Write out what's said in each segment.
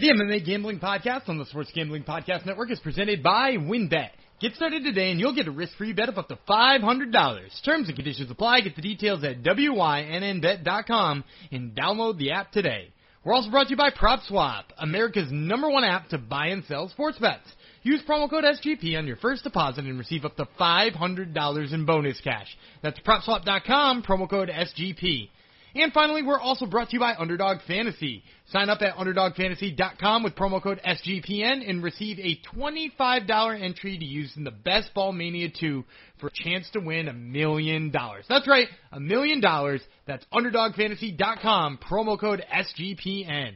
The MMA Gambling Podcast on the Sports Gambling Podcast Network is presented by WynnBET. Get started today and you'll get a risk-free bet of up to $500. Terms and conditions apply. Get the details at WYNNBet.com and download the app today. We're also brought to you by PropSwap, America's number one app to buy and sell sports bets. Use promo code SGP on your first deposit and receive up to $500 in bonus cash. That's PropSwap.com, promo code SGP. And finally, we're also brought to you by Underdog Fantasy. Sign up at UnderdogFantasy.com with promo code SGPN and receive a $25 entry to use in the Best Ball Mania 2 for a chance to win a million dollars. That's right, a million dollars. That's UnderdogFantasy.com, promo code SGPN.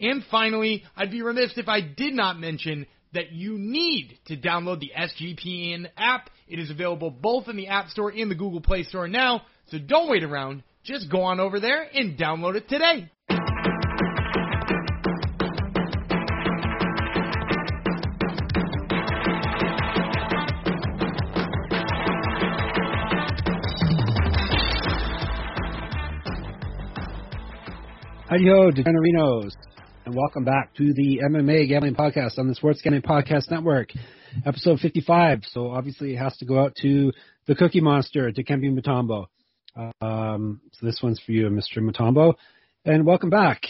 And finally, I'd be remiss if I did not mention that you need to download the SGPN app. It is available both in the App Store and the Google Play Store now, so don't wait around. Just go on over there and download it today. Howdy ho, DeGenerinos, and welcome back to the MMA Gambling Podcast on the Sports Gambling Podcast Network, episode 55. So obviously it has to go out to the Cookie Monster, Dikembe Mutombo. Um, so this one's for you, Mr. Mutombo, and welcome back,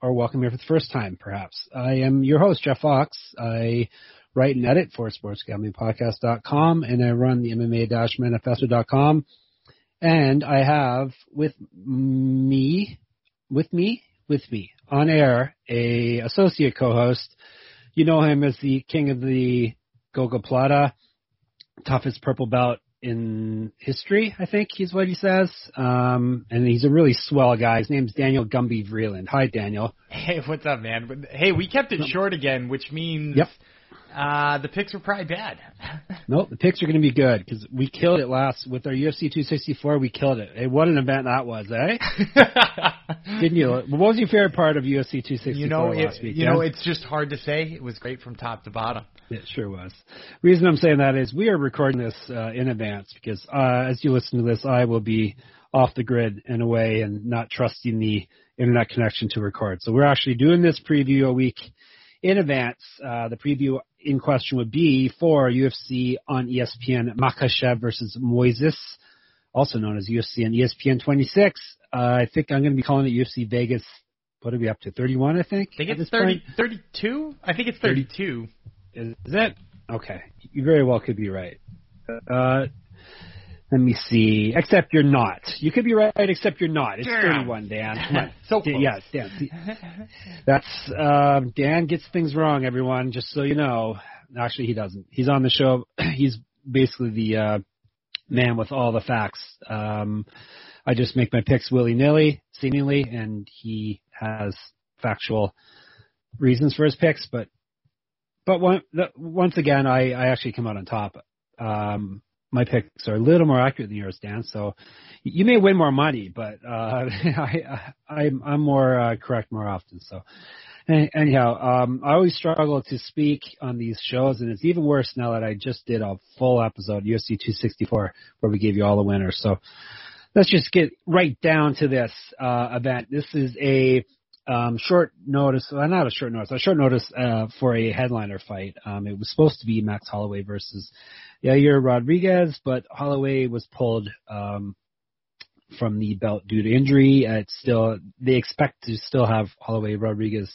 or welcome here for the first time, perhaps. I am your host, Jeff Fox. I write and edit for SportsGamblingPodcast.com, and I run the MMA-Manifesto.com. And I have with me, with me, with me on air, a associate co-host. You know him as the king of the Gogoplata, toughest purple belt in history, I think he's what he says. Um, and he's a really swell guy. His name's Daniel Gumby Vreeland. Hi, Daniel. Hey, what's up, man? Hey, we kept it short again, which means Yep. Uh, the picks were probably bad. Nope, the picks are going to be good because we killed it last with our UFC 264. We killed it. Hey, what an event that was, eh? Didn't you? What was your favorite part of UFC 264 you know, last it, week? you yeah? know, it's just hard to say. It was great from top to bottom. It sure was. Reason I'm saying that is we are recording this uh, in advance because uh, as you listen to this, I will be off the grid in a way and not trusting the internet connection to record. So we're actually doing this preview a week in advance. Uh, the preview in question would be for UFC on ESPN Makhachev versus Moises, also known as UFC on ESPN 26. Uh, I think I'm going to be calling it UFC Vegas. What are we up to? 31, I think. I think it's 30, 32? I think it's 32. Is it? Okay. You very well could be right. Uh, let me see. Except you're not. You could be right, except you're not. It's Damn. 31, Dan. So Dan- close. yeah, Dan. That's um, Dan gets things wrong. Everyone, just so you know. Actually, he doesn't. He's on the show. He's basically the uh, man with all the facts. Um, I just make my picks willy nilly, seemingly, and he has factual reasons for his picks. But but one, the, once again, I, I actually come out on top. Um, my picks are a little more accurate than yours, Dan. So you may win more money, but uh, I, I I'm more uh, correct more often. So anyhow, um, I always struggle to speak on these shows, and it's even worse now that I just did a full episode UFC 264 where we gave you all the winners. So let's just get right down to this uh, event. This is a um, short notice, well, not a short notice, a short notice uh, for a headliner fight. Um, it was supposed to be Max Holloway versus Yair Rodriguez, but Holloway was pulled um, from the belt due to injury. Uh, it's still they expect to still have Holloway Rodriguez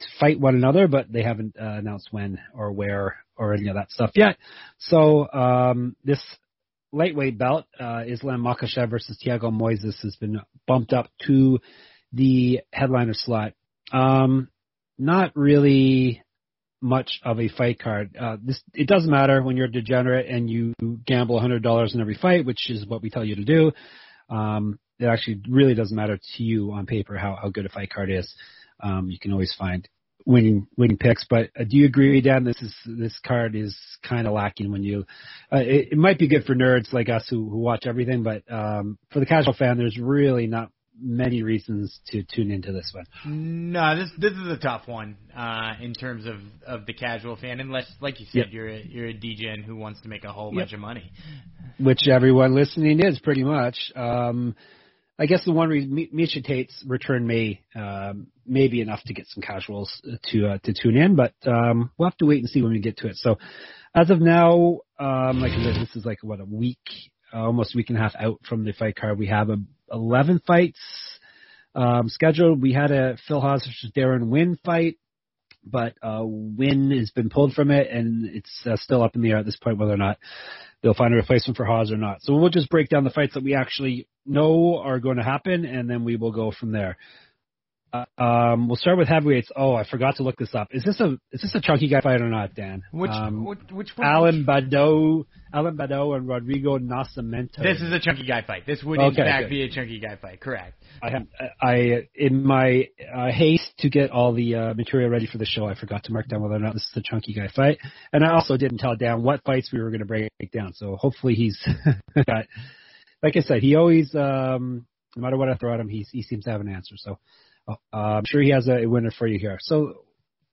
to fight one another, but they haven't uh, announced when or where or any of that stuff yet. So um, this lightweight belt, uh, Islam Makhachev versus Thiago Moises, has been bumped up to the headliner slot. Um, not really much of a fight card. Uh, this it doesn't matter when you're a degenerate and you gamble $100 in every fight, which is what we tell you to do. Um, it actually really doesn't matter to you on paper how, how good a fight card is. Um, you can always find winning winning picks. But uh, do you agree, Dan? This is this card is kind of lacking when you. Uh, it, it might be good for nerds like us who, who watch everything, but um, for the casual fan, there's really not many reasons to tune into this one. No, this this is a tough one uh, in terms of, of the casual fan, unless, like you said, Yep. you're a, you're a DGen who wants to make a whole Yep. bunch of money. which everyone listening is pretty much. Um, I guess the one reason Miesha Tate's return may um, may be enough to get some casuals to uh, to tune in, but um, we'll have to wait and see when we get to it. So, as of now, um, like I said, this is like what a week, uh, almost a week and a half out from the fight card. We have a, 11 fights um, scheduled. We had a Phil Hawes versus Deron Winn fight, but uh, Winn has been pulled from it, and it's uh, still up in the air at this point whether or not they'll find a replacement for Hawes or not. So we'll just break down the fights that we actually know are going to happen, and then we will go from there. Uh, um, we'll start with heavyweights. Oh, I forgot to look this up. Is this a is this a chunky guy fight or not, Dan? Which um, which, which one? Alan Baudot, Alan Baudot, and Rodrigo Nascimento. This is a chunky guy fight. This would Okay, in fact good. be a chunky guy fight. Correct. I have I in my uh, haste to get all the uh, material ready for the show, I forgot to mark down whether or not this is a chunky guy fight, and I also didn't tell Dan what fights we were going to break down. So hopefully he's got. Like I said, he always, um, no matter what I throw at him, he he seems to have an answer. So uh, I'm sure he has a winner for you here. So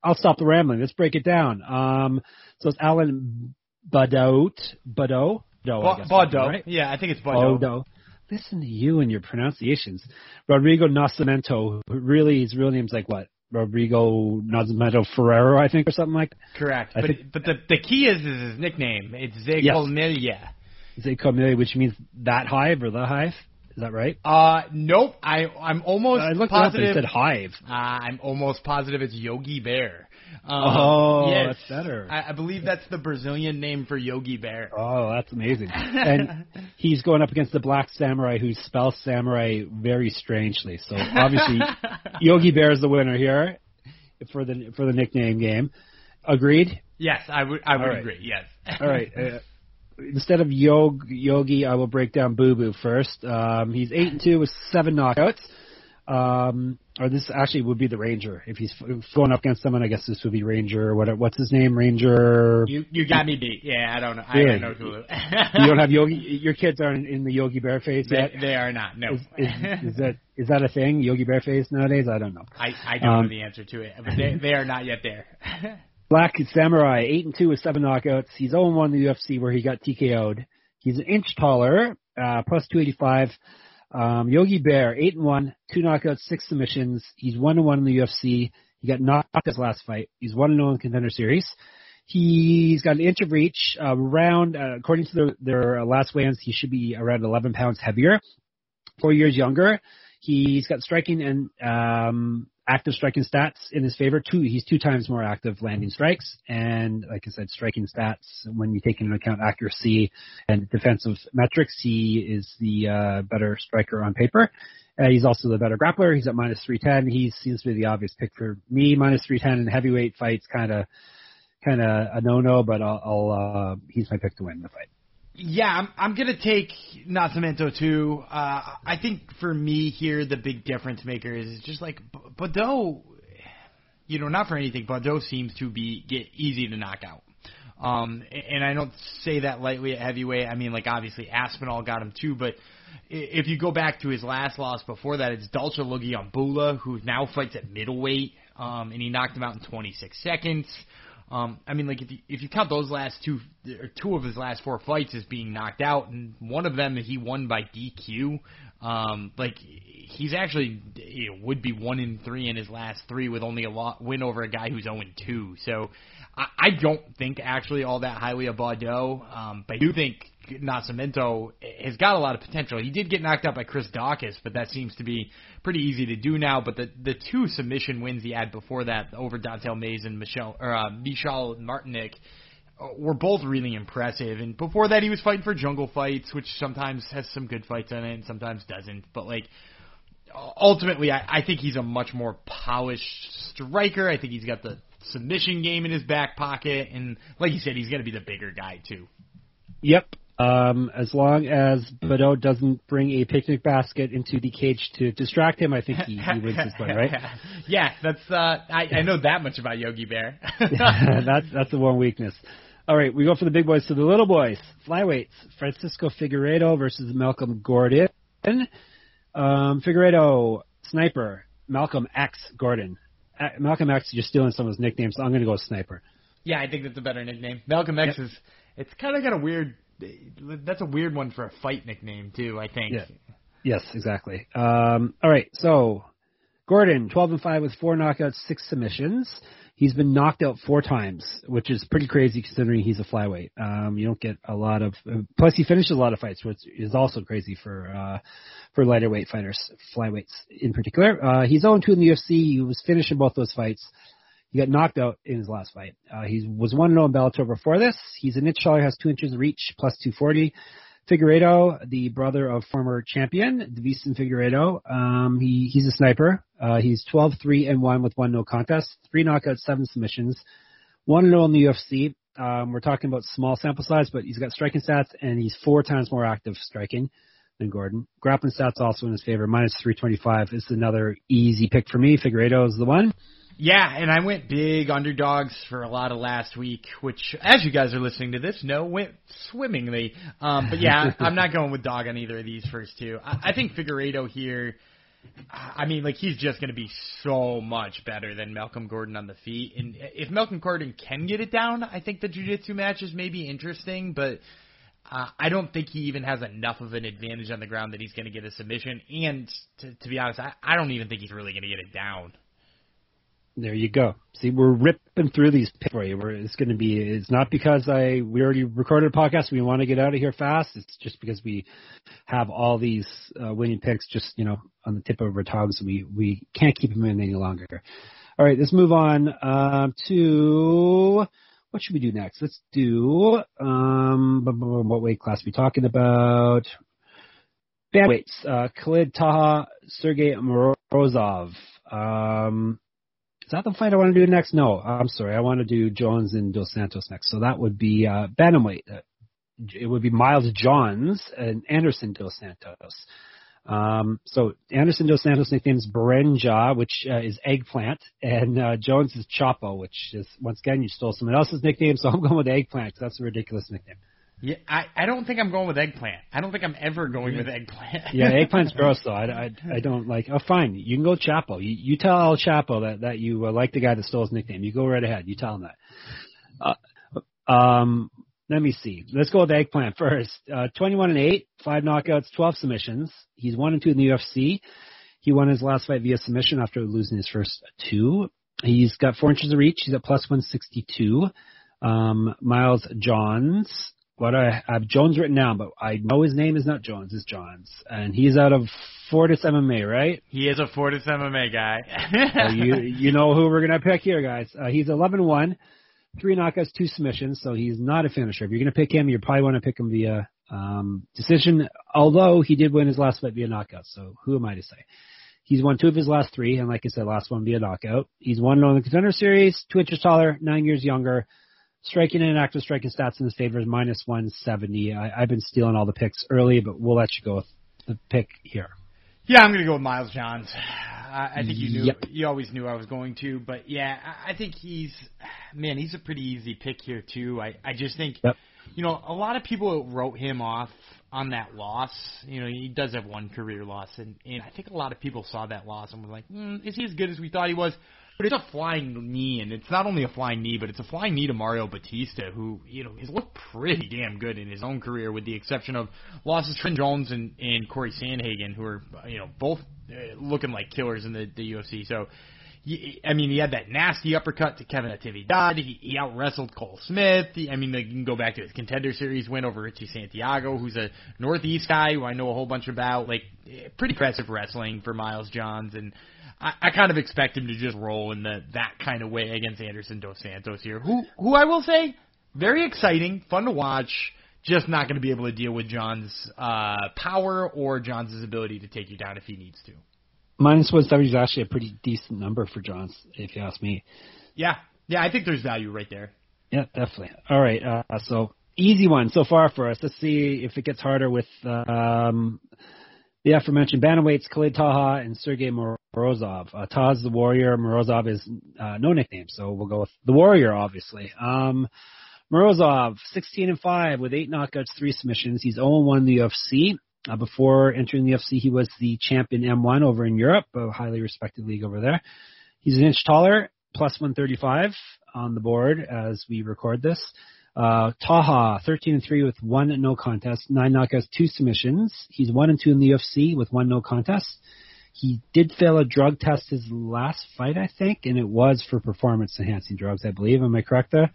I'll stop the rambling. Let's break it down. Um, so it's Alan Badot, Badot, Badot, I Ba- guess, right? Yeah, I think it's Baudot. Baudot. Listen to you and your pronunciations. Rodrigo Nascimento. who Really, his real name's like what? Rodrigo Nascimento Ferreira, I think, or something like that. Correct. I But think- but the the key is is his nickname. It's Zay Yes. Zay which means that hive or the hive. Is that right? Uh, nope. I I'm almost I looked it up and it positive. said hive. uh, I'm almost positive it's Yogi Bear. Um, Oh, yes. that's better. I, I believe that's the Brazilian name for Yogi Bear. Oh, that's amazing. And he's going up against the Black Samurai, who spells samurai very strangely. So obviously, Yogi Bear is the winner here for the for the nickname game. Agreed. yes, I would I would right. agree. Yes. All right. Uh, instead of Yog Yogi, I will break down Boo Boo first. Um, he's eight and two with seven knockouts. Um, or this actually would be the Ranger if he's f- going up against someone. I guess this would be Ranger. or What? What's his name? Ranger. You you got me beat. Yeah, I don't know. I don't know clue. You don't have Yogi. Your kids aren't in the Yogi Bear phase they, yet. they are not. No. Is, is, is that is that a thing? Yogi Bear phase nowadays? I don't know. I I don't Um, know the answer to it, but they they are not yet there. Black Samurai, eight and two with seven knockouts. He's 0 one in the UFC where he got TKO'd. He's an inch taller, uh, plus 285. Um, Yogi Bear, eight and one, two knockouts, six submissions. He's one and one in the UFC. He got knocked out his last fight. He's one and zero in the contender series. He's got an inch of reach. Uh, around, uh, according to their, their last weigh-ins, he should be around 11 pounds heavier. Four years younger. He's got striking and um, active striking stats in his favor. Two, he's two times more active landing strikes, and like I said, striking stats when you take into account accuracy and defensive metrics, he is the uh, better striker on paper. Uh, he's also the better grappler. He's at minus three ten. He seems to be the obvious pick for me. Minus three ten in heavyweight fights, kind of, kind of a no no, but I'll, I'll uh, he's my pick to win the fight. Yeah, I'm, I'm gonna take Nascimento too. Uh, I think for me here, the big difference maker is just like B-. You know, not for anything, Baudot seems to be get easy to knock out. Um, and I don't say that lightly at heavyweight. I mean, like obviously Aspinall got him too, but if you go back to his last loss before that, it's Dalcha Lungiambula, who now fights at middleweight, um, and he knocked him out in 26 seconds. Um, I mean, like if you if you count those last two or two of his last four fights as being knocked out, and one of them he won by DQ, um, like he's actually you know, would be one in three in his last three with only a lot, win over a guy who's zero and two. So I, I don't think actually all that highly of Baudot, um, but I do think Nascimento has got a lot of potential. He did get knocked out by Chris Daukaus, but that seems to be pretty easy to do now. But the the two submission wins he had before that over Don'Tale Mayes and Michelle or uh, Michal Martínek uh, were both really impressive. And before that, he was fighting for Jungle Fights, which sometimes has some good fights in it and sometimes doesn't. But like ultimately, I, I think he's a much more polished striker. I think he's got the submission game in his back pocket, and like you said, he's going to be the bigger guy too. Yep. Um, as long as Baudot doesn't bring a picnic basket into the cage to distract him, I think he, he wins this one, right? yeah, that's uh, I, I know that much about Yogi Bear. that's that's the one weakness. All right, we go for the big boys to the little boys. Flyweights: Francisco Figueiredo versus Malcolm Gordon. Um, Figueiredo, sniper. Malcolm X Gordon. Uh, Malcolm X, you're stealing some of his nicknames, so I'm going to go with sniper. yeah, I think that's a better nickname. Malcolm X Yep. is it's kind of got a weird. That's a weird one for a fight nickname too. I think. Yeah. Yes, exactly. Um, all right, so Gordon, 12 and 5 with four knockouts, six submissions. He's been knocked out four times, which is pretty crazy considering he's a flyweight. Um, you don't get a lot of, plus he finishes a lot of fights, which is also crazy for, uh, for lighter weight fighters, flyweights in particular. Uh, he's 0-2 in the UFC. He was finishing both those fights. He got knocked out in his last fight. Uh, he was 1-0 in Bellator before this. He's an inch taller, has two inches reach, plus 240. Figueiredo, the brother of former champion Deiveson Figueiredo, um, he he's a sniper. Uh, he's 12-3 and one with one no contest, three knockouts, seven submissions, one 0 in the UFC. Um, we're talking about small sample size, but he's got striking stats and he's four times more active striking than Gordon. Grappling stats also in his favor, minus 325 is another easy pick for me. Figueiredo is the one. Yeah, and I went big underdogs for a lot of last week, which, as you guys are listening to this, no went swimmingly. Um, but yeah, I'm not going with dog on either of these first two. I, I think Figueiredo here. I mean, like he's just going to be so much better than Malcolm Gordon on the feet. And if Malcolm Gordon can get it down, I think the jiu-jitsu matches may be interesting. But uh, I don't think he even has enough of an advantage on the ground that he's going to get a submission. And to, to be honest, I, I don't even think he's really going to get it down. There you go. See, we're ripping through these picks for you. We're, it's going to be. It's not because I we already recorded a podcast. We want to get out of here fast. It's just because we have all these uh, winning picks just you know on the tip of our tongues. We we can't keep them in any longer. All right, let's move on uh, to what should we do next? Let's do um what weight class are we talking about? Bandweights. Uh, Khalid Taha, Sergey Morozov. Um, that the fight I want to do next? No, I'm sorry. I want to do Jones and Dos Santos next. So that would be uh, bantamweight. Uh, it would be Miles Johns and Anderson Dos Santos. Um, so Anderson Dos Santos nicknames Berinja, which uh, is eggplant, and uh, Jones is Chapo, which is once again you stole someone else's nickname, so I'm going with eggplant because that's a ridiculous nickname. Yeah, I, I don't think I'm going with eggplant. I don't think I'm ever going with eggplant. yeah, eggplant's gross though. I, I, I don't like. Oh, fine. You can go Chapo. You, you tell El Chapo that that you uh, like the guy that stole his nickname. You go right ahead. You tell him that. Uh, um, let me see. Let's go with eggplant first. Uh, 21 and eight, five knockouts, 12 submissions. He's one and two in the UFC. He won his last fight via submission after losing his first two. He's got four inches of reach. He's at plus 162. Um, Miles Johns, what I, have Jones written down, but I know his name is not Jones, it's Johns, and he's out of Fortis MMA, right? He is a Fortis MMA guy. so you you know who we're gonna pick here, guys. Uh, he's 11-1, three knockouts, two submissions, so he's not a finisher. If you're gonna pick him, you probably want to pick him via um, decision. Although he did win his last fight via knockout, so who am I to say? He's won two of his last three, and like I said, last one via knockout. He's won on the contender series, two inches taller, nine years younger. Striking and active striking stats in his favor is minus 170. I, I've been stealing all the picks early, but we'll let you go with the pick here. Yeah, I'm going to go with Miles Johns. I, I think you knew, yep. you always knew I was going to, but yeah, I, I think he's, man, he's a pretty easy pick here too. I, I just think, yep. you know, a lot of people wrote him off on that loss. You know, he does have one career loss, and, and I think a lot of people saw that loss and were like, mm, is he as good as we thought he was? But it's a flying knee, and it's not only a flying knee, but it's a flying knee to Mario Bautista, who you know has looked pretty damn good in his own career, with the exception of losses to Johns and, and Cory Sandhagen, who are you know both uh, looking like killers in the, the UFC. So. I mean, he had that nasty uppercut to Kevin Natividad. He, he out wrestled Cole Smith. He, I mean, you can go back to his contender series win over Richie Santiago, who's a Northeast guy who I know a whole bunch about. Like, pretty impressive wrestling for Miles Johns, and I, I kind of expect him to just roll in the that kind of way against Anderson Dos Santos here. Who who I will say, very exciting, fun to watch. Just not going to be able to deal with Johns' uh, power or Johns' ability to take you down if he needs to. Minus one seventy is actually a pretty decent number for Johns, if you ask me. Yeah, yeah, I think there's value right there. Yeah, definitely. All right, uh, so easy one so far for us. Let's see if it gets harder with um, the aforementioned bantamweights Khalid Taha and Sergey Morozov. Uh, Taha's the Warrior. Morozov is uh, no nickname, so we'll go with the Warrior, obviously. Um, Morozov, 16 and 5 with eight knockouts, three submissions. He's 0 1 in the UFC. Uh, before entering the UFC, he was the champion M1 over in Europe, a highly respected league over there. He's an inch taller, plus 135 on the board as we record this. Uh, Taha, 13 and 3 with one no contest, nine knockouts, two submissions. He's 1 and 2 in the UFC with one no contest. He did fail a drug test his last fight, I think, and it was for performance enhancing drugs, I believe. Am I correct there?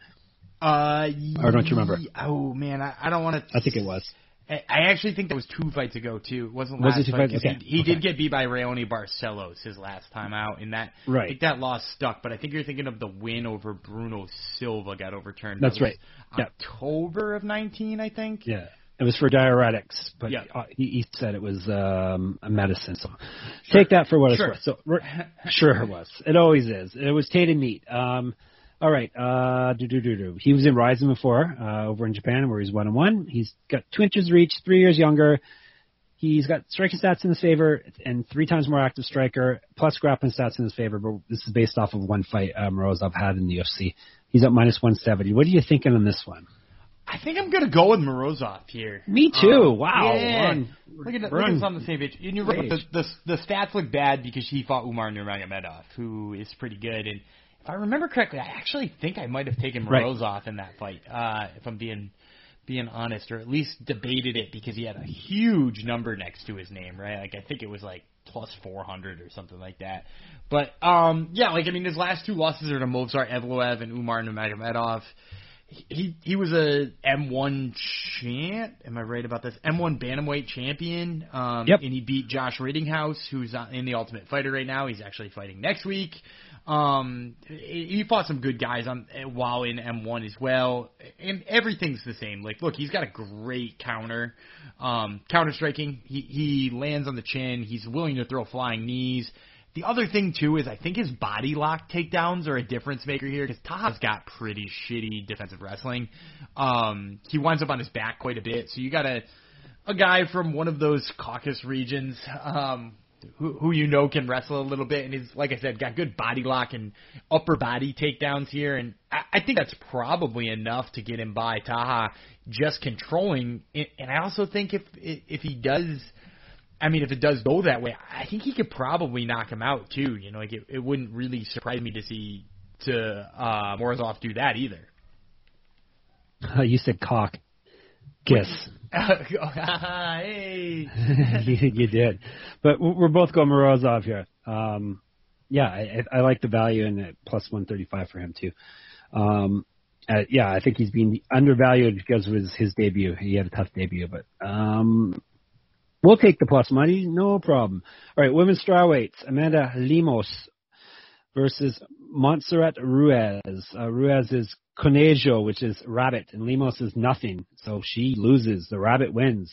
Uh, Or don't you remember? Oh man, I, I don't want to. I think it was. I I actually think that was two fights ago too. It wasn't Was last it two fight, fights? Okay. He, he Okay. did get beat by Raoni Barcelos his last time out, and that right. I think that loss stuck. But I think you're thinking of the win over Bruno Silva got overturned. That's That right. October of 19, I think. Yeah. It was for diuretics, but Yeah. uh, he, he said it was um, a medicine. So take that for what it's Sure. worth. So sure it was. It always is. It was tainted meat. Um, all right. Uh, do do do do. He was in Rizin before uh, over in Japan, where he's one and one. He's got two inches reach, three years younger. He's got striking stats in his favor and three times more active striker, plus grappling stats in his favor. But this is based off of one fight uh, Morozov had in the UFC. He's at minus 170. What are you thinking on this one? I think I'm gonna go with Morozov here. Me too. Um, wow. Yeah. On- Look at, we're look at on- on the same page. And you're right. The, the, the stats look bad because he fought Umar Nurmagomedov, who is pretty good. And if I remember correctly, I actually think I might have taken Right. Morozov in that fight. Uh, if I'm being being honest, or at least debated it because he had a huge number next to his name, right? Like I think it was like plus 400 or something like that. But um, yeah, like I mean, his last two losses are to Movsar Evloev and Umar Nurmagomedov he he was a M1 champ. Am I right about this? M1 bantamweight champion. Um, Yep. And he beat Josh Rettinghouse, who's in the Ultimate Fighter right now. He's actually fighting next week. Um, he fought some good guys on while in M1 as well, and everything's the same. Like, look, he's got a great counter, um, counter striking. He he lands on the chin. He's willing to throw flying knees. The other thing too is I think his body lock takedowns are a difference maker here because Taha's got pretty shitty defensive wrestling. Um, he winds up on his back quite a bit, so you got a a guy from one of those Caucasus regions um, who, who you know can wrestle a little bit, and he's like I said, got good body lock and upper body takedowns here, and I, I think that's probably enough to get him by Taha just controlling. it. And I also think if if he does. I mean, if it does go that way, I think he could probably knock him out too. You know, like it, it wouldn't really surprise me to see to uh, Morozov do that either. you said cock. Kiss. Hey, you, you did. But we're both going Morozov here. Um, yeah, I, I like the value in it, plus 135 for him too. Um, uh, yeah, I think he's being undervalued because of his, his debut. He had a tough debut, but um, we'll take the plus money, no problem. All right, women's strawweights: Amanda Lemos versus Montserrat Ruiz. Uh, Ruiz is Conejo, which is rabbit, and Lemos is nothing. So she loses. The rabbit wins.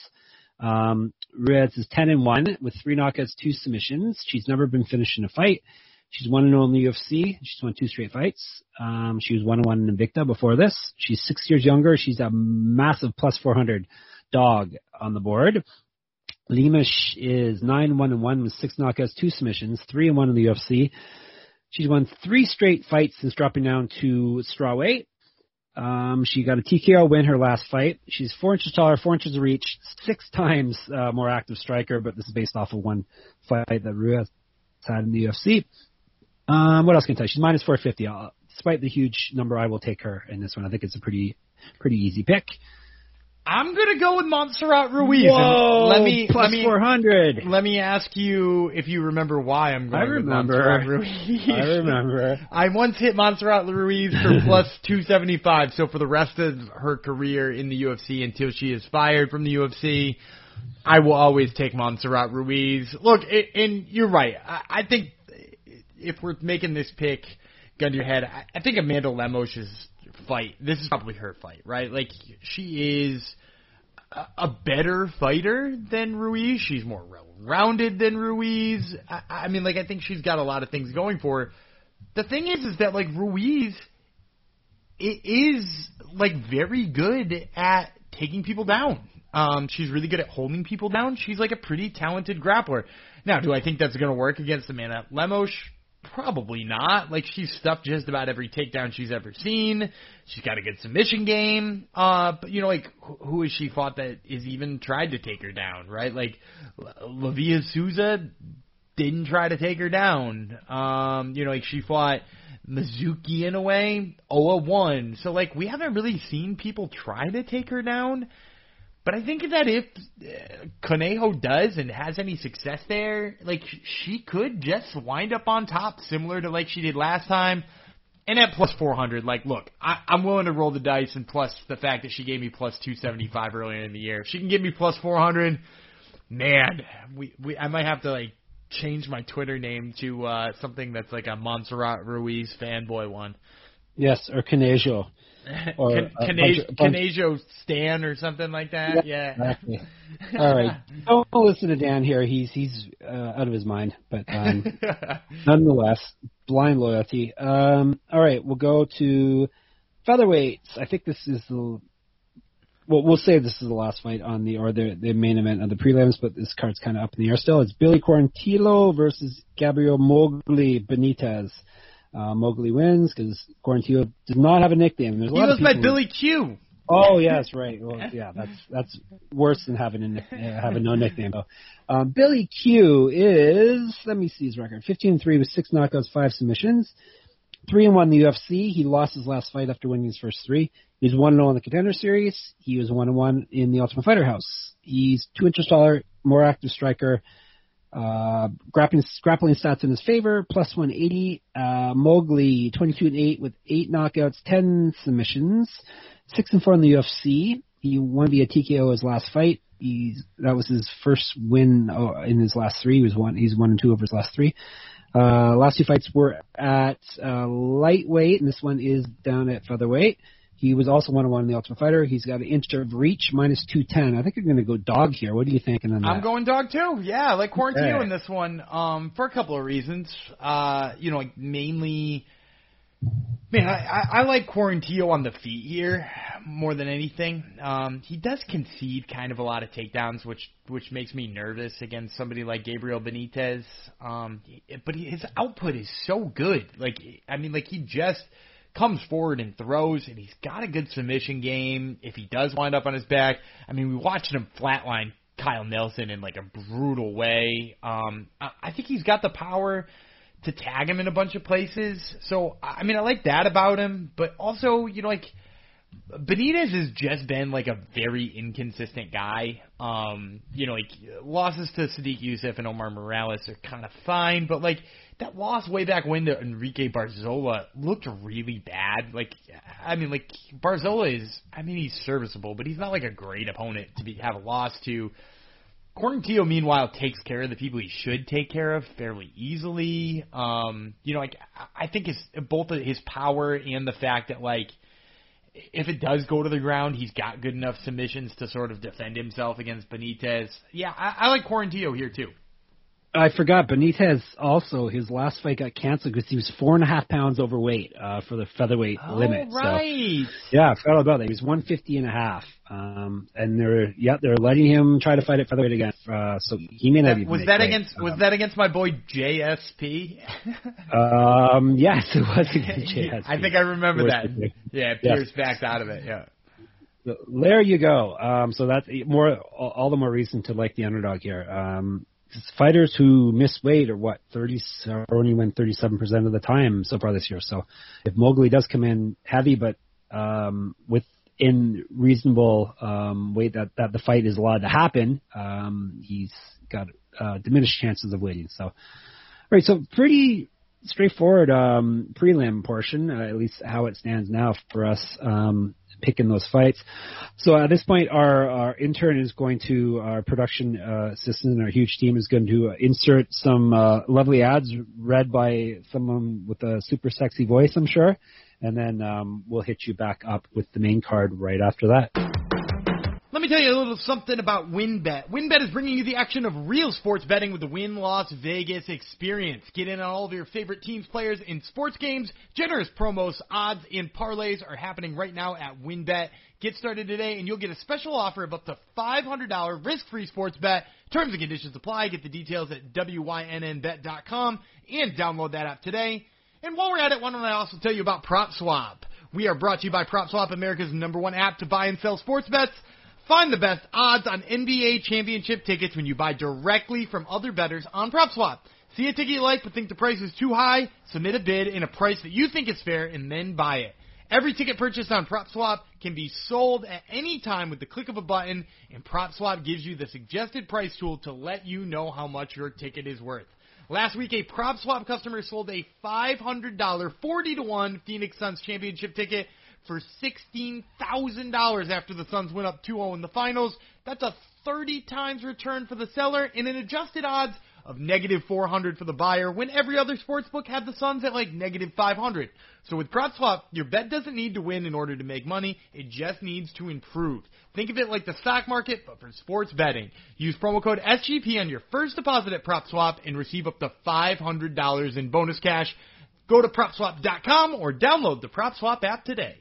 Um, Ruiz is 10 and 1 with three knockouts, two submissions. She's never been finished in a fight. She's 1 and 0 in the UFC. She's won two straight fights. Um, she was 1 and 1 in Invicta before this. She's six years younger. She's a massive plus 400 dog on the board. Lemos is 9 1 and 1 with six knockouts, two submissions, 3 and 1 in the UFC. She's won three straight fights since dropping down to strawweight. Um, she got a TKO win her last fight. She's four inches taller, four inches of reach, six times uh, more active striker, but this is based off of one fight that Ruiz had in the UFC. Um, what else can I tell you? She's minus 450. Uh, despite the huge number, I will take her in this one. I think it's a pretty, pretty easy pick. I'm gonna go with Montserrat Ruiz. Whoa, let me plus let me 400. let me ask you if you remember why I'm going I with remember. Montserrat Ruiz. I remember. I once hit Montserrat Ruiz for plus 275, so for the rest of her career in the UFC until she is fired from the UFC, I will always take Montserrat Ruiz. Look, it, and you're right. I, I think if we're making this pick, gun to your head, I, I think Amanda Lemos's fight, this is probably her fight, right? Like, she is a- better fighter than Ruiz. She's more well-rounded than Ruiz. I, I mean, like I think she's got a lot of things going for her. The thing is, is that like Ruiz, it is like very good at taking people down. Um, she's really good at holding people down. She's like a pretty talented grappler. Now, do I think that's going to work against Amanda Lemos? Probably not. Like she's stuffed just about every takedown she's ever seen. She's got a good submission game. Uh, but you know, like who has she fought that is even tried to take her down? Right? Like Livia Souza didn't try to take her down. Um, you know, like she fought Mizuki Inoue, 0-1. So like we haven't really seen people try to take her down. But I think that if uh, Conejo does and has any success there, like she could just wind up on top, similar to like she did last time. And at plus 400, like, look, I, I'm willing to roll the dice, and plus the fact that she gave me plus 275 earlier in the year. If she can give me plus 400, man, we, we I might have to like change my Twitter name to uh something that's like a Montserrat Ruiz fanboy one. Yes, or Conejo. Or Can- Stan or something like that. Yeah. yeah. Exactly. All right. Don't listen to Dan here. He's he's uh, out of his mind, but um, nonetheless, blind loyalty. Um, all right, we'll go to featherweights. I think this is the well, we'll say this is the last fight on the or the the main event of the prelims, but this card's kind of up in the air still. It's Billy Quarantillo versus Gabriel Mowgli Benitez. Uh, Mowgli wins because Quarantillo does not have a nickname. There's a he lot was of my Billy Q. Oh yes, right. Well, yeah, that's that's worse than having a uh, having no nickname though. Um, Billy Q is let me see his record: 15 3 with six knockouts, five submissions, three and one in the UFC. He lost his last fight after winning his first three. He's one and zero in the Contender Series. He was one and one in the Ultimate Fighter House. He's two inches taller, more active striker. Uh, grappling, grappling stats in his favor, plus 180. Uh, Mowgli, 22 and 8 with 8 knockouts, 10 submissions, 6 and 4 in the UFC. He won via TKO his last fight. He's, that was his first win oh, in his last three. He was one, he's one and two over his last three. Uh, last two fights were at, uh, lightweight, and this one is down at featherweight. He was also one on one in the Ultimate Fighter. He's got an inch of reach, minus two ten. I think you're going to go dog here. What are you thinking on that? I'm going dog too. Yeah, I like Quarantillo okay. in this one. Um, for a couple of reasons. Uh, you know, like mainly. Man, I, I I like Quarantillo on the feet here more than anything. Um, he does concede kind of a lot of takedowns, which which makes me nervous against somebody like Gabriel Benitez. Um, but his output is so good. Like, I mean, like he just comes forward and throws, and he's got a good submission game. If he does wind up on his back, I mean, we watched him flatline Kyle Nelson in like a brutal way. Um, I, I think he's got the power to tag him in a bunch of places. So I mean, I like that about him, but also, you know, like Benitez has just been like a very inconsistent guy. Um, you know, like losses to Sodiq Yusuff and Omar Morales are kind of fine, but like that loss way back when to Enrique Barzola looked really bad. Like, I mean, like Barzola is, I mean, he's serviceable, but he's not like a great opponent to be have a loss to. Quarantillo, meanwhile, takes care of the people he should take care of fairly easily. Um, you know, like I think his both his power and the fact that like if it does go to the ground, he's got good enough submissions to sort of defend himself against Benitez. Yeah, I, I like Quarantillo here too. I forgot Benitez also his last fight got canceled because he was four and a half pounds overweight uh, for the featherweight limit. oh, limit. Right. So, yeah, I forgot about that. He was one fifty and a half. Um, and they're yeah they're letting him try to fight at featherweight again. Uh, so he may not. Was that against um, Was that against my boy JSP? um, yes, it was against JSP. I think I remember that. Yeah, Pearce yes. backed out of it. Yeah. There you go. Um, so that's more all the more reason to like the underdog here. Um, fighters who miss weight are what 30 or only win 37 percent of the time so far this year. So if Mowgli does come in heavy, but um, within reasonable um, weight that that the fight is allowed to happen, um, he's got uh, diminished chances of winning. So, all right, so pretty straightforward um, prelim portion, uh, at least how it stands now for us. Um, picking those fights. So at this point, our, our intern is going to, our production uh, assistant, our huge team is going to uh, insert some uh, lovely ads read by someone with a super sexy voice, I'm sure. And then um, we'll hit you back up with the main card right after that. Let me tell you a little something about WynnBET. WynnBET is bringing you the action of real sports betting with the Wynn Las Vegas experience. Get in on all of your favorite teams, players, and sports games. Generous promos, odds, and parlays are happening right now at WynnBET. Get started today, and you'll get a special offer of up to $500 risk-free sports bet. Terms and conditions apply. Get the details at wynnbet.com and download that app today. And while we're at it, why don't I also tell you about PropSwap? We are brought to you by PropSwap, America's number one app to buy and sell sports bets. Find the best odds on NBA championship tickets when you buy directly from other bettors on PropSwap. See a ticket you like but think the price is too high? Submit a bid in a price that you think is fair and then buy it. Every ticket purchased on PropSwap can be sold at any time with the click of a button, and PropSwap gives you the suggested price tool to let you know how much your ticket is worth. Last week, a PropSwap customer sold a $500 40 to 1 Phoenix Suns championship ticket for $16,000 after the Suns went up 2-0 in the finals. That's a 30 times return for the seller and an adjusted odds of negative 400 for the buyer when every other sports book had the Suns at like negative 500. So with PropSwap, your bet doesn't need to win in order to make money. It just needs to improve. Think of it like the stock market, but for sports betting. Use promo code SGP on your first deposit at PropSwap and receive up to $500 in bonus cash. Go to PropSwap.com or download the PropSwap app today.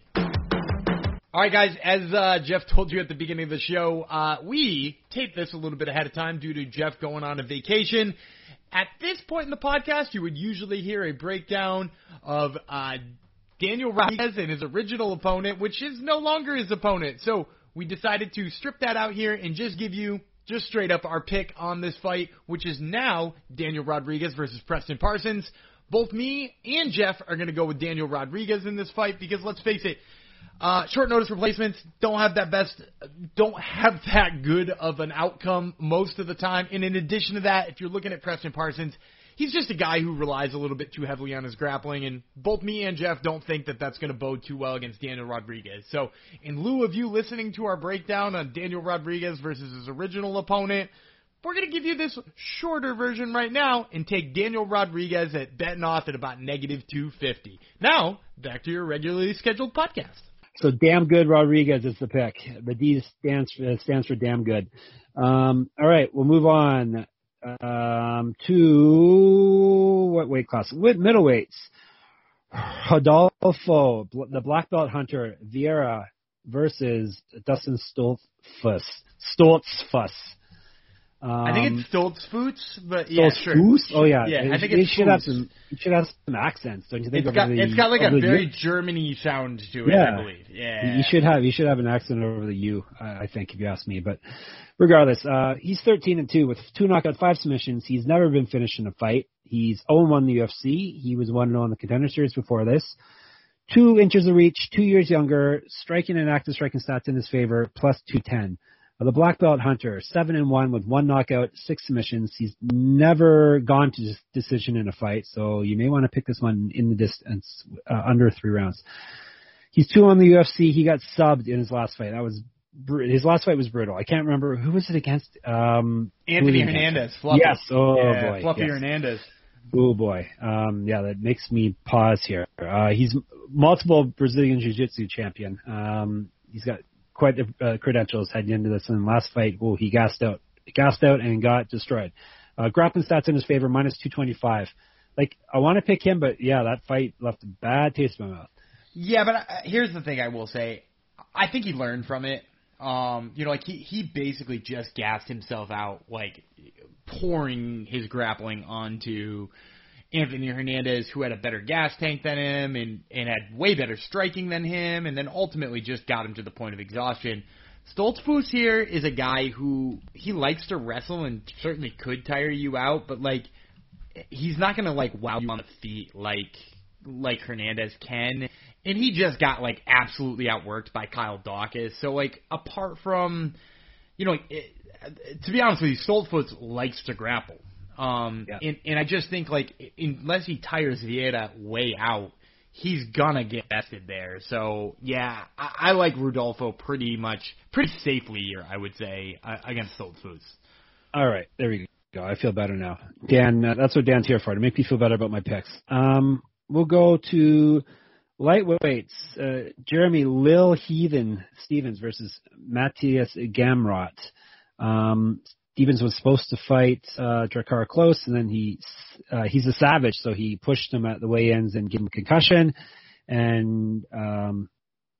All right, guys. As uh, Jeff told you at the beginning of the show, uh, we taped this a little bit ahead of time due to Jeff going on a vacation. At this point in the podcast, you would usually hear a breakdown of uh, Daniel Rodriguez and his original opponent, which is no longer his opponent. So we decided to strip that out here and just give you just straight up our pick on this fight, which is now Daniel Rodriguez versus Preston Parsons. Both me and Jeff are going to go with Daniel Rodriguez in this fight because let's face it, uh, short notice replacements don't have that best, don't have that good of an outcome most of the time. And in addition to that, if you're looking at Preston Parsons, he's just a guy who relies a little bit too heavily on his grappling. And both me and Jeff don't think that that's going to bode too well against Daniel Rodriguez. So in lieu of you listening to our breakdown on Daniel Rodriguez versus his original opponent, we're going to give you this shorter version right now and take Daniel Rodriguez at betting off at about negative 250. Now, back to your regularly scheduled podcast. So damn good Rodriguez is the pick. The D stands for, stands for damn good. Um, all right, we'll move on um, to what weight class? With middleweights. Rodolfo, the black belt hunter Vieira versus Dustin Stoltzfus. Stoltzfus. Um, I think it's um, Stoltzfus, but yeah, sure. Oh yeah, yeah. It, I think it should have some. It should have some accents, don't you think? It's got, the, it's got like a very Germany sound to it. Yeah. I believe. Yeah, you should have. You should have an accent over the U. I think, if you ask me. But regardless, uh, he's 13 and two with two knockout, five submissions. He's never been finished in a fight. He's 0 1 in the UFC. He was 1 0 in the contender series before this. Two inches of reach, two years younger, striking and active striking stats in his favor, plus 210. The black belt hunter, seven and one with one knockout, six submissions. He's never gone to decision in a fight, so you may want to pick this one in the distance uh, under three rounds. He's two on the UFC. He got subbed in his last fight. That was his last fight was brutal. I can't remember who was it against. Um, Anthony Hernandez. Fluffy. Yes. Oh yeah, boy. Fluffy yes. Hernandez. Oh boy. Um, yeah, that makes me pause here. Uh, he's multiple Brazilian Jiu-Jitsu champion. Um, he's got quite uh, credentials heading into this. The last fight, well, he gassed out, gassed out, and got destroyed. Uh, grappling stats in his favor, minus 225. Like, I want to pick him, but yeah, that fight left a bad taste in my mouth. Yeah, but uh, here's the thing I will say. I think he learned from it. Um, you know, like he he basically just gassed himself out, like pouring his grappling onto Anthony Hernandez, who had a better gas tank than him and, and had way better striking than him, and then ultimately just got him to the point of exhaustion. Stoltzfus here is a guy who he likes to wrestle and certainly could tire you out, but like he's not gonna like wow you on the feet like like Hernandez can. And he just got like absolutely outworked by Kyle Daukaus. So like apart from you know, it, to be honest with you, Stoltzfus likes to grapple. Um, yeah. and, and I just think like unless he tires Vieira way out, he's gonna get bested there. So yeah, I, I like Rodolfo pretty much pretty safely here. I would say uh, against Stoltzfus. All right, there we go. I feel better now. Dan, uh, that's what Dan's here for to make me feel better about my picks. Um, we'll go to lightweights. Uh, Jeremy Lil Heathen Stephens versus Mateusz Gamrot. Um, Stephens was supposed to fight uh, Drakkar Klose, and then he uh, he's a savage, so he pushed him at the weigh-ins and gave him a concussion. And um,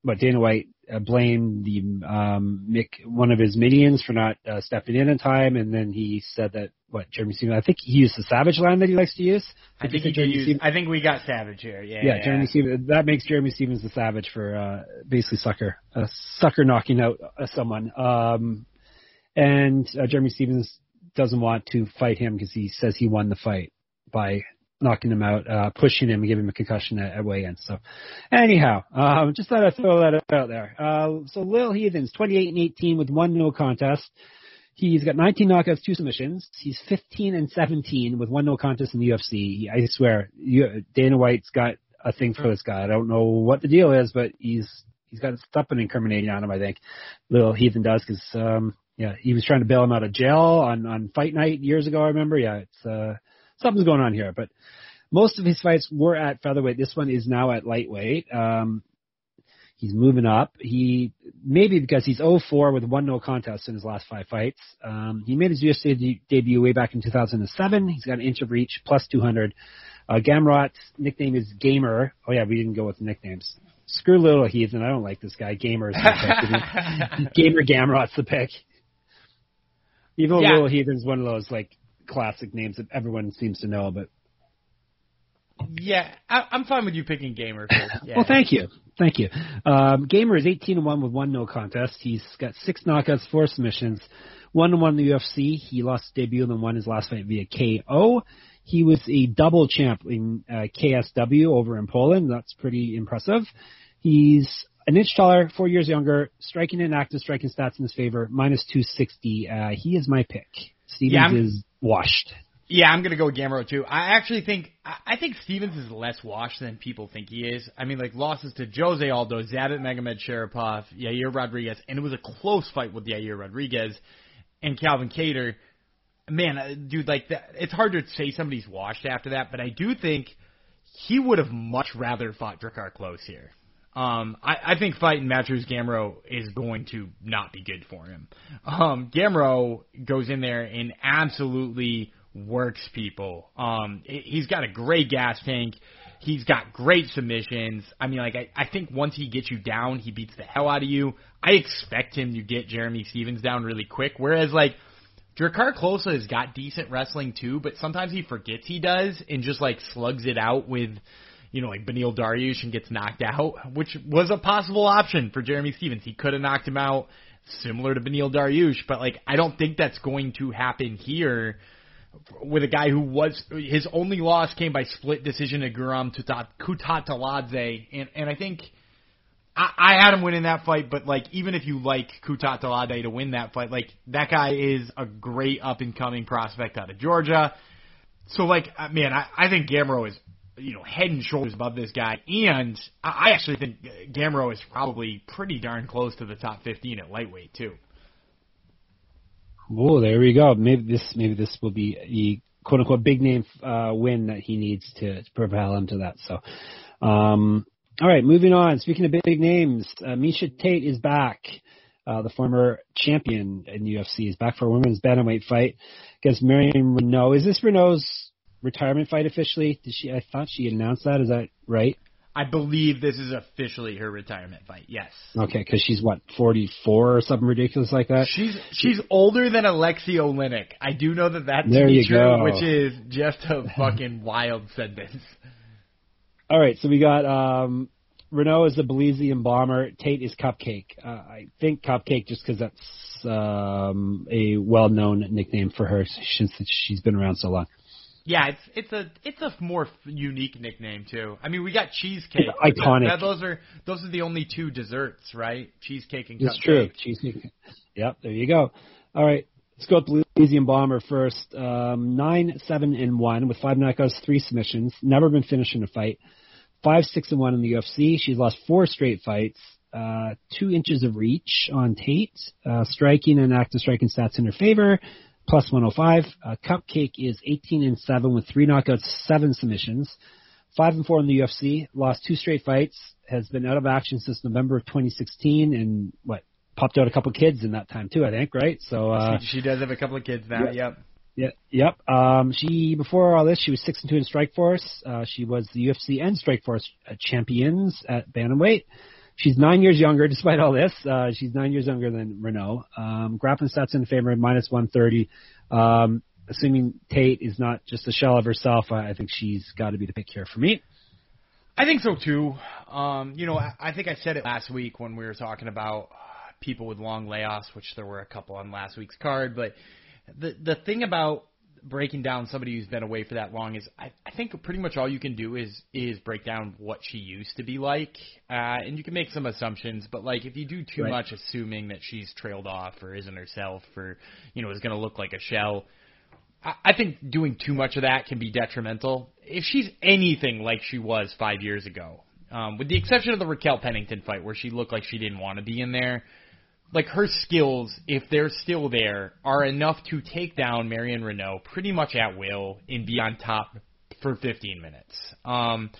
but Dana White uh, blamed the um, Mick, one of his minions for not uh, stepping in in time, and then he said that what Jeremy Stephens. I think he used the Savage line that he likes to use. I think he Jeremy use, I think we got Savage here. Yeah, yeah, yeah. Jeremy Stephens. That makes Jeremy Stephens the Savage for uh, basically sucker, uh, sucker knocking out uh, someone. Um, and uh, Jeremy Stephens doesn't want to fight him because he says he won the fight. by knocking him out, uh, pushing him, and giving him a concussion at, at weigh-in. So, anyhow, um, just thought I'd throw that out there. Uh, so Lil Heathens, 28 and 18 with one no contest. He's got 19 knockouts, two submissions. He's 15 and 17 with one no contest in the UFC. I swear, you, Dana White's got a thing for this guy. I don't know what the deal is, but he's he's got something incriminating on him. I think Lil Heathen does because um, yeah, he was trying to bail him out of jail on on fight night years ago. I remember. Yeah, it's uh, something's going on here, but most of his fights were at featherweight. This one is now at lightweight. Um, he's moving up. He maybe because he's 0-4 with one no contest in his last five fights. Um, he made his UFC de- debut way back in 2007. He's got an inch of reach, plus 200. Uh, Gamrot's nickname is Gamer. Oh yeah, we didn't go with nicknames. Screw Little Heathen. I don't like this guy. Gamer is the pick. Gamer Gamrot's the pick. Though Yeah. Little Heathen's one of those like classic names that everyone seems to know, but Yeah, I, I'm fine with you picking Gamer. Yeah. Well, thank you. Thank you. Um, Gamer is 18 and 1 with one no contest. He's got six knockouts, four submissions, one and one in the UFC. He lost his debut and then won his last fight via KO. He was a double champ in uh, KSW over in Poland. That's pretty impressive. He's an inch taller, four years younger, striking and active striking stats in his favor, minus 260. Uh, he is my pick. Stephens Yeah, is washed. Yeah, I'm gonna go Gamrot too. I actually think I think Stephens is less washed than people think he is. I mean, like losses to Jose Aldo, Zabit Magomedsharipov, Yair Rodriguez, and it was a close fight with Yair Rodriguez and Calvin Kattar. Man, uh, dude, like that, it's hard to say somebody's washed after that, but I do think he would have much rather fought Drakkar Klose here. Um, I, I think fighting Mateusz Gamrot is going to not be good for him. Um, Gamrot goes in there and absolutely works people. Um, he- he's got a great gas tank. He's got great submissions. I mean, like I, I think once he gets you down, he beats the hell out of you. I expect him to get Jeremy Stephens down really quick. Whereas like Drakkar Klose has got decent wrestling too, but sometimes he forgets he does and just like slugs it out with, you know, like Beneil Dariush and gets knocked out, which was a possible option for Jeremy Stephens. He could have knocked him out similar to Beneil Dariush, but like I don't think that's going to happen here with a guy who was his only loss came by split decision to Guram Kutateladze, and and I think I, I had him winning that fight, but like even if you like Kutateladze to win that fight, like that guy is a great up and coming prospect out of Georgia. So like uh, man, I, I think Gamrot is you know head and shoulders above this guy, and I actually think Gamrot is probably pretty darn close to the top 15 at lightweight too. Oh, there we go. Maybe this maybe this will be a quote unquote big name uh, win that he needs to, to propel him to that. So, um, all right, moving on. Speaking of big names, uh, Miesha Tate is back. Uh, the former champion in the UFC is back for a women's bantamweight fight against Marion Reneau. Is this Reneau's retirement fight officially? Did she? I thought she announced that. Is that right? I believe this is officially her retirement fight. Yes. Okay, because she's what 44 or something ridiculous like that. She's she's older than Aleksei Oleinik. I do know that that's There you true, go. which is just a fucking wild sentence. All right, so we got um, Reneau is the Belizean bomber. Tate is Cupcake. Uh, I think Cupcake just because that's um, a well-known nickname for her since she's been around so long. Yeah, it's it's a it's a more unique nickname too. I mean, we got cheesecake. It's iconic. That- those are those are the only two desserts, right? Cheesecake and It's cupcake. true. Cheesecake. Yep, there you go. All right, let's go with Belizean bomber first. Um, nine, seven, and one with five knockouts, three submissions. Never been finished in a fight. Five, six, and one in the UFC. She's lost four straight fights. Uh, two inches of reach on Tate. Uh, striking and active striking stats in her favor. Plus 105. Uh, Cupcake is 18 and 7 with three knockouts, seven submissions. Five and four in the UFC. Lost two straight fights. Has been out of action since November of 2016, and what popped out a couple kids in that time too. I think, right? So uh, She, she does have a couple of kids now. Yeah. Yep. yeah, yep. Um, she before all this, she was six and two in Strikeforce. Uh, she was the UFC and Strikeforce uh, champions at bantamweight. She's nine years younger, despite all this. Uh, she's nine years younger than Reneau. Um, grappling stats in favor, minus 130. Um, assuming Tate is not just a shell of herself, I, I think she's got to be the pick here for me. I think so too. Um, you know, I, I think I said it last week when we were talking about people with long layoffs, which there were a couple on last week's card. But the the thing about breaking down somebody who's been away for that long is I, I think pretty much all you can do is is break down what she used to be like, uh, and you can make some assumptions. But like if you do too Right. much assuming that she's trailed off or isn't herself or you know is going to look like a shell, I, I think doing too much of that can be detrimental. If she's anything like she was five years ago, um, with the exception of the Raquel Pennington fight where she looked like she didn't want to be in there like her skills, if they're still there, are enough to take down Marion Reneau pretty much at will and be on top for 15 minutes. Um,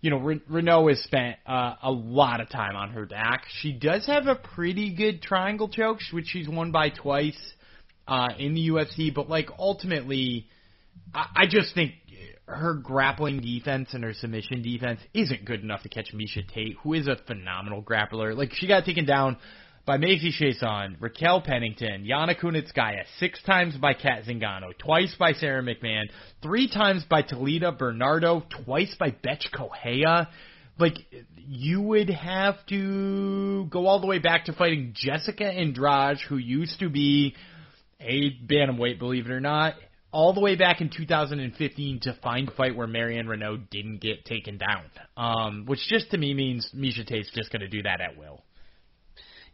you know, Re- Reneau has spent uh, a lot of time on her back. She does have a pretty good triangle choke, which she's won by twice uh, in the UFC. But like ultimately, I, I just think her grappling defense and her submission defense isn't good enough to catch Miesha Tate, who is a phenomenal grappler. Like she got taken down by Macy Chiasson, Raquel Pennington, Yana Kunitskaya, six times by Cat Zingano, twice by Sara McMann, three times by Talita Bernardo, twice by Bethe Correia. Like, you would have to go all the way back to fighting Jessica Andrade, who used to be a bantamweight, believe it or not, all the way back in 2015 to find a fight where Marianne Reneau didn't get taken down. Um, which just to me means Miesha Tate's just going to do that at will.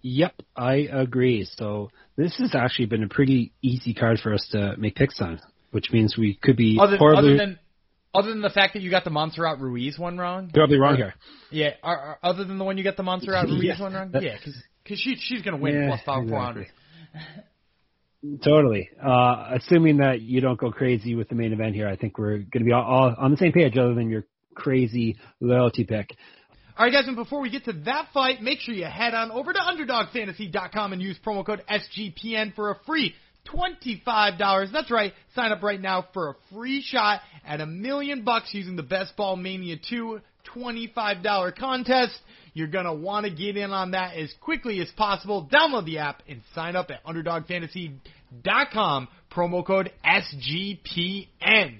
Yep, I agree. So this has actually been a pretty easy card for us to make picks on, which means we could be Other, horribly, other than other than the fact that you got the Montserrat Ruiz one wrong. horribly wrong here. Yeah, other than the one you got the Montserrat Ruiz Yeah. one wrong. That- Yeah, because she she's going to win Yeah, plus five four hundred. Totally. Uh, assuming that you don't go crazy with the main event here, I think we're going to be all, all on the same page, other than your crazy loyalty pick. All right, guys, and before we get to that fight, make sure you head on over to UnderdogFantasy.com and use promo code SGPN for a free $25. That's right. Sign up right now for a free shot at a million bucks using the Best Ball Mania 2 $25 contest. You're going to want to get in on that as quickly as possible. Download the app and sign up at UnderdogFantasy.com. Promo code SGPN.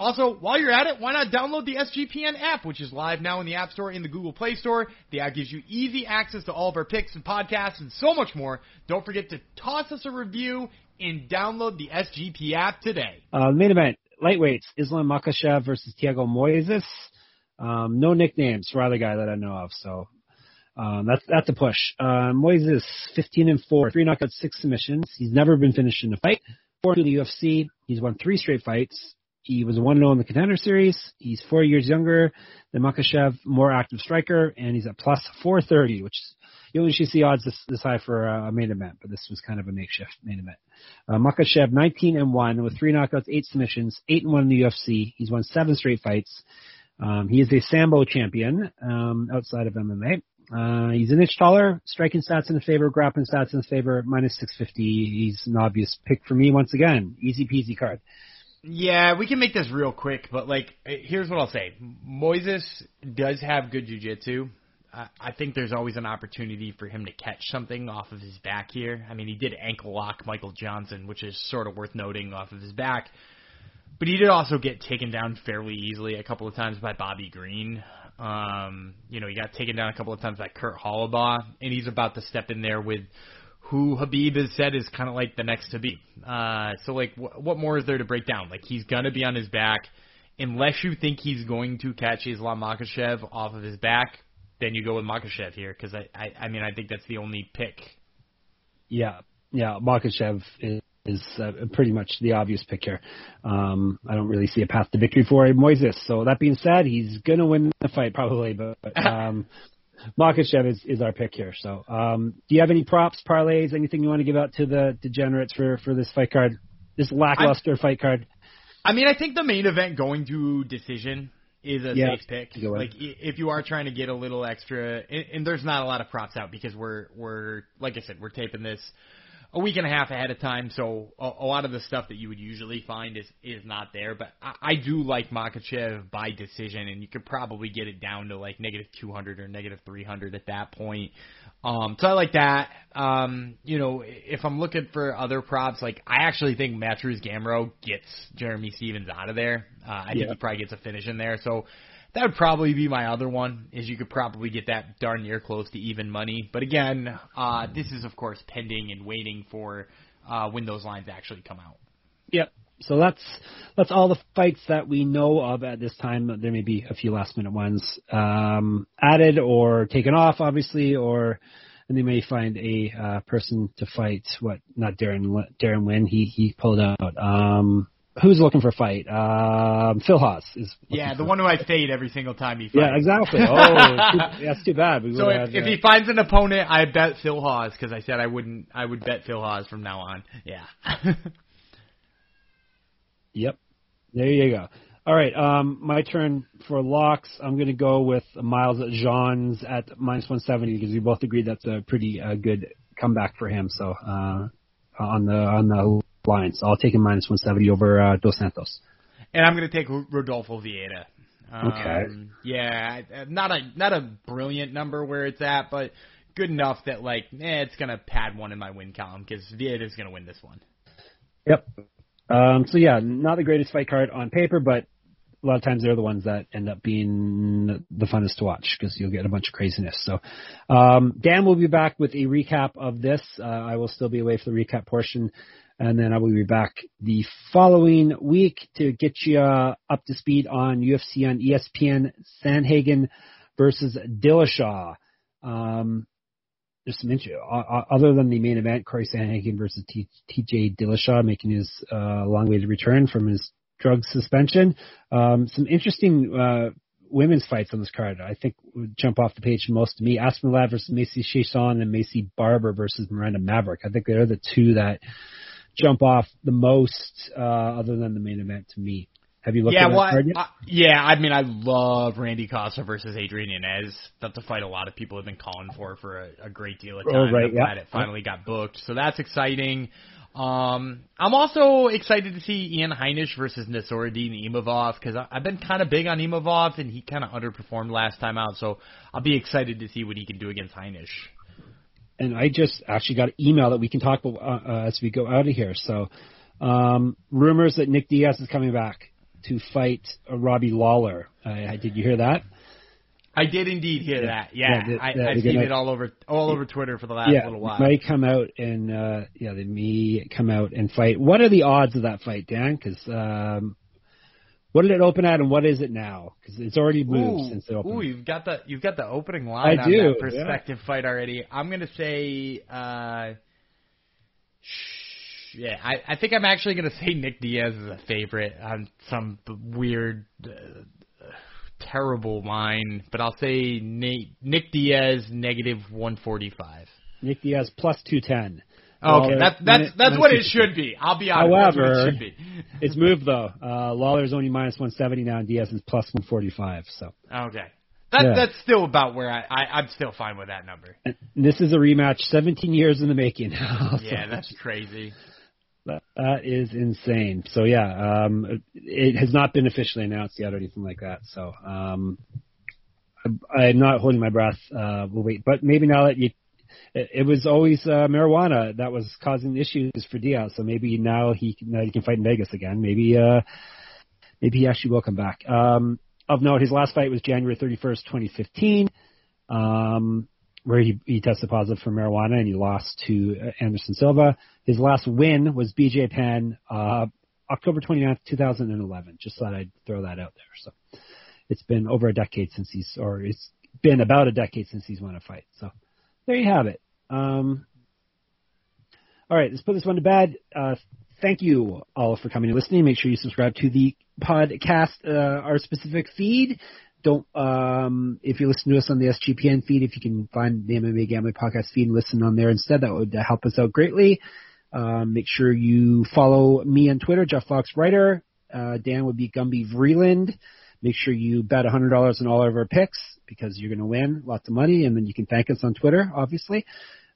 Also, while you're at it, why not download the SGPN app, which is live now in the App Store and the Google Play Store. The app gives you easy access to all of our picks and podcasts and so much more. Don't forget to toss us a review and download the SGP app today. Uh, main event, lightweights, Islam Makhachev versus Thiago Moises. Um, no nicknames for either guy that I know of, so um, that's that's a push. Uh, Moises, 15 and four, three knockouts, six submissions. He's never been finished in a fight. Four to the UFC. He's won three straight fights. He was 1 0 in the contender series. He's four years younger than Makhachev, more active striker, and he's at plus 430, which is, you only usually see odds this, this high for a main event, but this was kind of a makeshift main event. Uh, Makhachev, 19 and 1 with three knockouts, eight submissions, 8 and 1 in the UFC. He's won seven straight fights. Um, he is a Sambo champion um, outside of MMA. Uh, he's an inch taller, striking stats in his favor, grappling stats in his favor, minus 650. He's an obvious pick for me once again. Easy peasy card. Yeah, we can make this real quick, but like, eh, here's what I'll say: Moises does have good jujitsu. I I think there's always an opportunity for him to catch something off of his back here. I mean, he did ankle lock Michael Johnson, which is sort of worth noting off of his back. But he did also get taken down fairly easily a couple of times by Bobby Green. Um, you know, he got taken down a couple of times by Kurt Holobaugh, and he's about to step in there with who Khabib has said is kind of like the next Khabib. Uh, so like, wh- what more is there to break down? Like, he's gonna be on his back, unless you think he's going to catch Islam Makhachev off of his back. Then you go with Makhachev here because I, I, I mean, I think that's the only pick. Yeah, yeah, Makhachev is, is uh, pretty much the obvious pick here. Um, I don't really see a path to victory for Moises. So that being said, he's gonna win the fight probably, but um, Makhachev is, is our pick here. So, um, do you have any props, parlays, anything you want to give out to the degenerates for for this fight card? This lackluster fight card. I mean, I think the main event going to decision is a Yeah, safe pick. Like if you are trying to get a little extra, and, and there's not a lot of props out because we're we're like I said, we're taping this a week and a half ahead of time, so a, a lot of the stuff that you would usually find is is not there. But I, I do like Makhachev by decision, and you could probably get it down to like negative 200 or negative 300 at that point. Um, so I like that. Um, you know, if I'm looking for other props, like I actually think Mateusz Gamrot gets Jeremy Stephens out of there. Uh, I think he probably gets a finish in there. So that would probably be my other one. Is you could probably get that darn near close to even money. But again, uh, this is of course pending and waiting for uh, when those lines actually come out. Yep. so that's that's all the fights that we know of at this time. There may be a few last minute ones um, added or taken off, obviously, or and they may find a uh, person to fight. What? Not Deron Deron Winn. He he pulled out. Um, who's looking for a fight? Um, Phil Hawes is. Yeah, the one who I fade every single time he fights. Yeah, exactly. Oh, too, that's too bad. We so if, had, if uh, he finds an opponent, I bet Phil Hawes because I said I wouldn't. I would bet Phil Hawes from now on. Yeah. Yep. There you go. All right, um, my turn for locks. I'm going to go with Miles Johns at minus 170 because we both agreed that's a pretty uh, good comeback for him. So uh, on the on the line, so I'll take him minus 170 over uh, Dos Santos. and I'm going to take Rodolfo Vieira. Um, Okay. Yeah, not a not a brilliant number where it's at, but good enough that like, eh, it's gonna pad one in my win column because Vieira's gonna win this one. Yep. Um, so yeah, not the greatest fight card on paper, but a lot of times they're the ones that end up being the funnest to watch because you'll get a bunch of craziness. So, um, Dan will be back with a recap of this. Uh, I will still be away for the recap portion, and then I will be back the following week to get you uh, up to speed on UFC on ESPN Sandhagen versus Dillashaw. Um, there's some. Other than the main event, Cory Sandhagen versus TJ Dillashaw making his uh, long-awaited return from his drug suspension. Um, some interesting uh, women's fights on this card. I think would jump off the page most to me. Aspen Ladd versus Macy Chiasson and Maycee Barber versus Miranda Maverick. I think they're the two that jump off the most, uh, other than the main event to me. Have you looked yeah, at that well, card yet? I, yeah. I mean, I love Randy Costa versus Adrian Yanez. That's a fight a lot of people have been calling for for a, a great deal of time. Oh, right, I'm yeah. glad it finally got booked. So that's exciting. Um, I'm also excited to see Ian Heinisch versus Nassourdine Imavov because I've been kind of big on Imavov and he kind of underperformed last time out. So I'll be excited to see what he can do against Heinisch. And I just actually got an email that we can talk about uh, uh, as we go out of here. So, um, rumors that Nick Diaz is coming back to fight uh, Robbie Lawler. Uh, did you hear that? I did indeed hear Yeah. that. Yeah, Yeah, I, I've seen it all over all over Twitter for the last yeah, little while. may come out and uh, yeah, they may come out and fight. What are the odds of that fight, Dan? Because um, what did it open at, and what is it now? Because it's already moved Ooh, since it opened. ooh, you've got the you've got the opening line I on do, that yeah. perspective fight already. I'm gonna say, uh, sh- yeah, I, I think I'm actually gonna say Nick Diaz is a favorite on some weird, uh, terrible line, but I'll say Nate, Nick Diaz negative 145. Nick Diaz plus two ten. Okay, that's that's that's what it should be. I'll be honest. However, it should be. It's moved though. Uh, Lawler's only minus one seventy now, and Diaz is plus one forty five. So. Okay, that Yeah. that's still about where I, I I'm still fine with that number. And This is a rematch, 17 years in the making. So Yeah, that's crazy. that, that is insane. So yeah, um, it has not been officially announced yet or anything like that. So um, I, I'm not holding my breath. Uh, we'll wait, but maybe now that you, it, was always uh, marijuana that was causing issues for Diaz. So maybe now he can, now he can fight in Vegas again. Maybe uh, maybe he actually will come back. Um, of note, his last fight was January 31st, 2015. Um, where he, he tested positive for marijuana and he lost to uh, Anderson Silva. His last win was BJ Penn, uh, October 29th, 2011. Just thought I'd throw that out there. So it's been over a decade since he's, or it's been about a decade since he's won a fight. So there you have it. Um, all right, let's put this one to bed. Uh, thank you all for coming and listening. Make sure you subscribe to the podcast, uh, our specific feed. Don't, um, if you listen to us on the SGPN feed, if you can find the MMA Gambling Podcast feed and listen on there instead, that would help us out greatly. Um, make sure you follow me on Twitter, Jeff Fox Writer. Uh, Dan would be Gumby Vreeland. Make sure you bet $100 on all of our picks because you're going to win lots of money and then you can thank us on Twitter, obviously.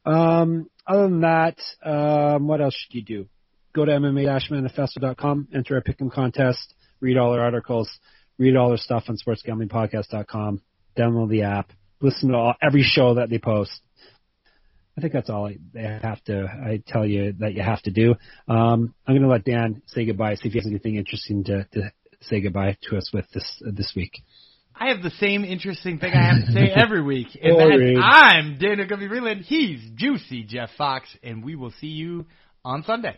Um, other than that, um, what else should you do? Go to MMA-manifesto.com, enter our pick'em contest, read all our articles, read all our stuff on sportsgamblingpodcast.com, download the app, listen to all, every show that they post. I think that's all I, have to, I tell you that you have to do. Um, I'm going to let Dan say goodbye, see if he has anything interesting to, to say goodbye to us with this, uh, this week. I have the same interesting thing I have to say every week, and that's I'm Daniel Gumby Freeland. He's Juicy Jeff Fox, and we will see you on Sunday.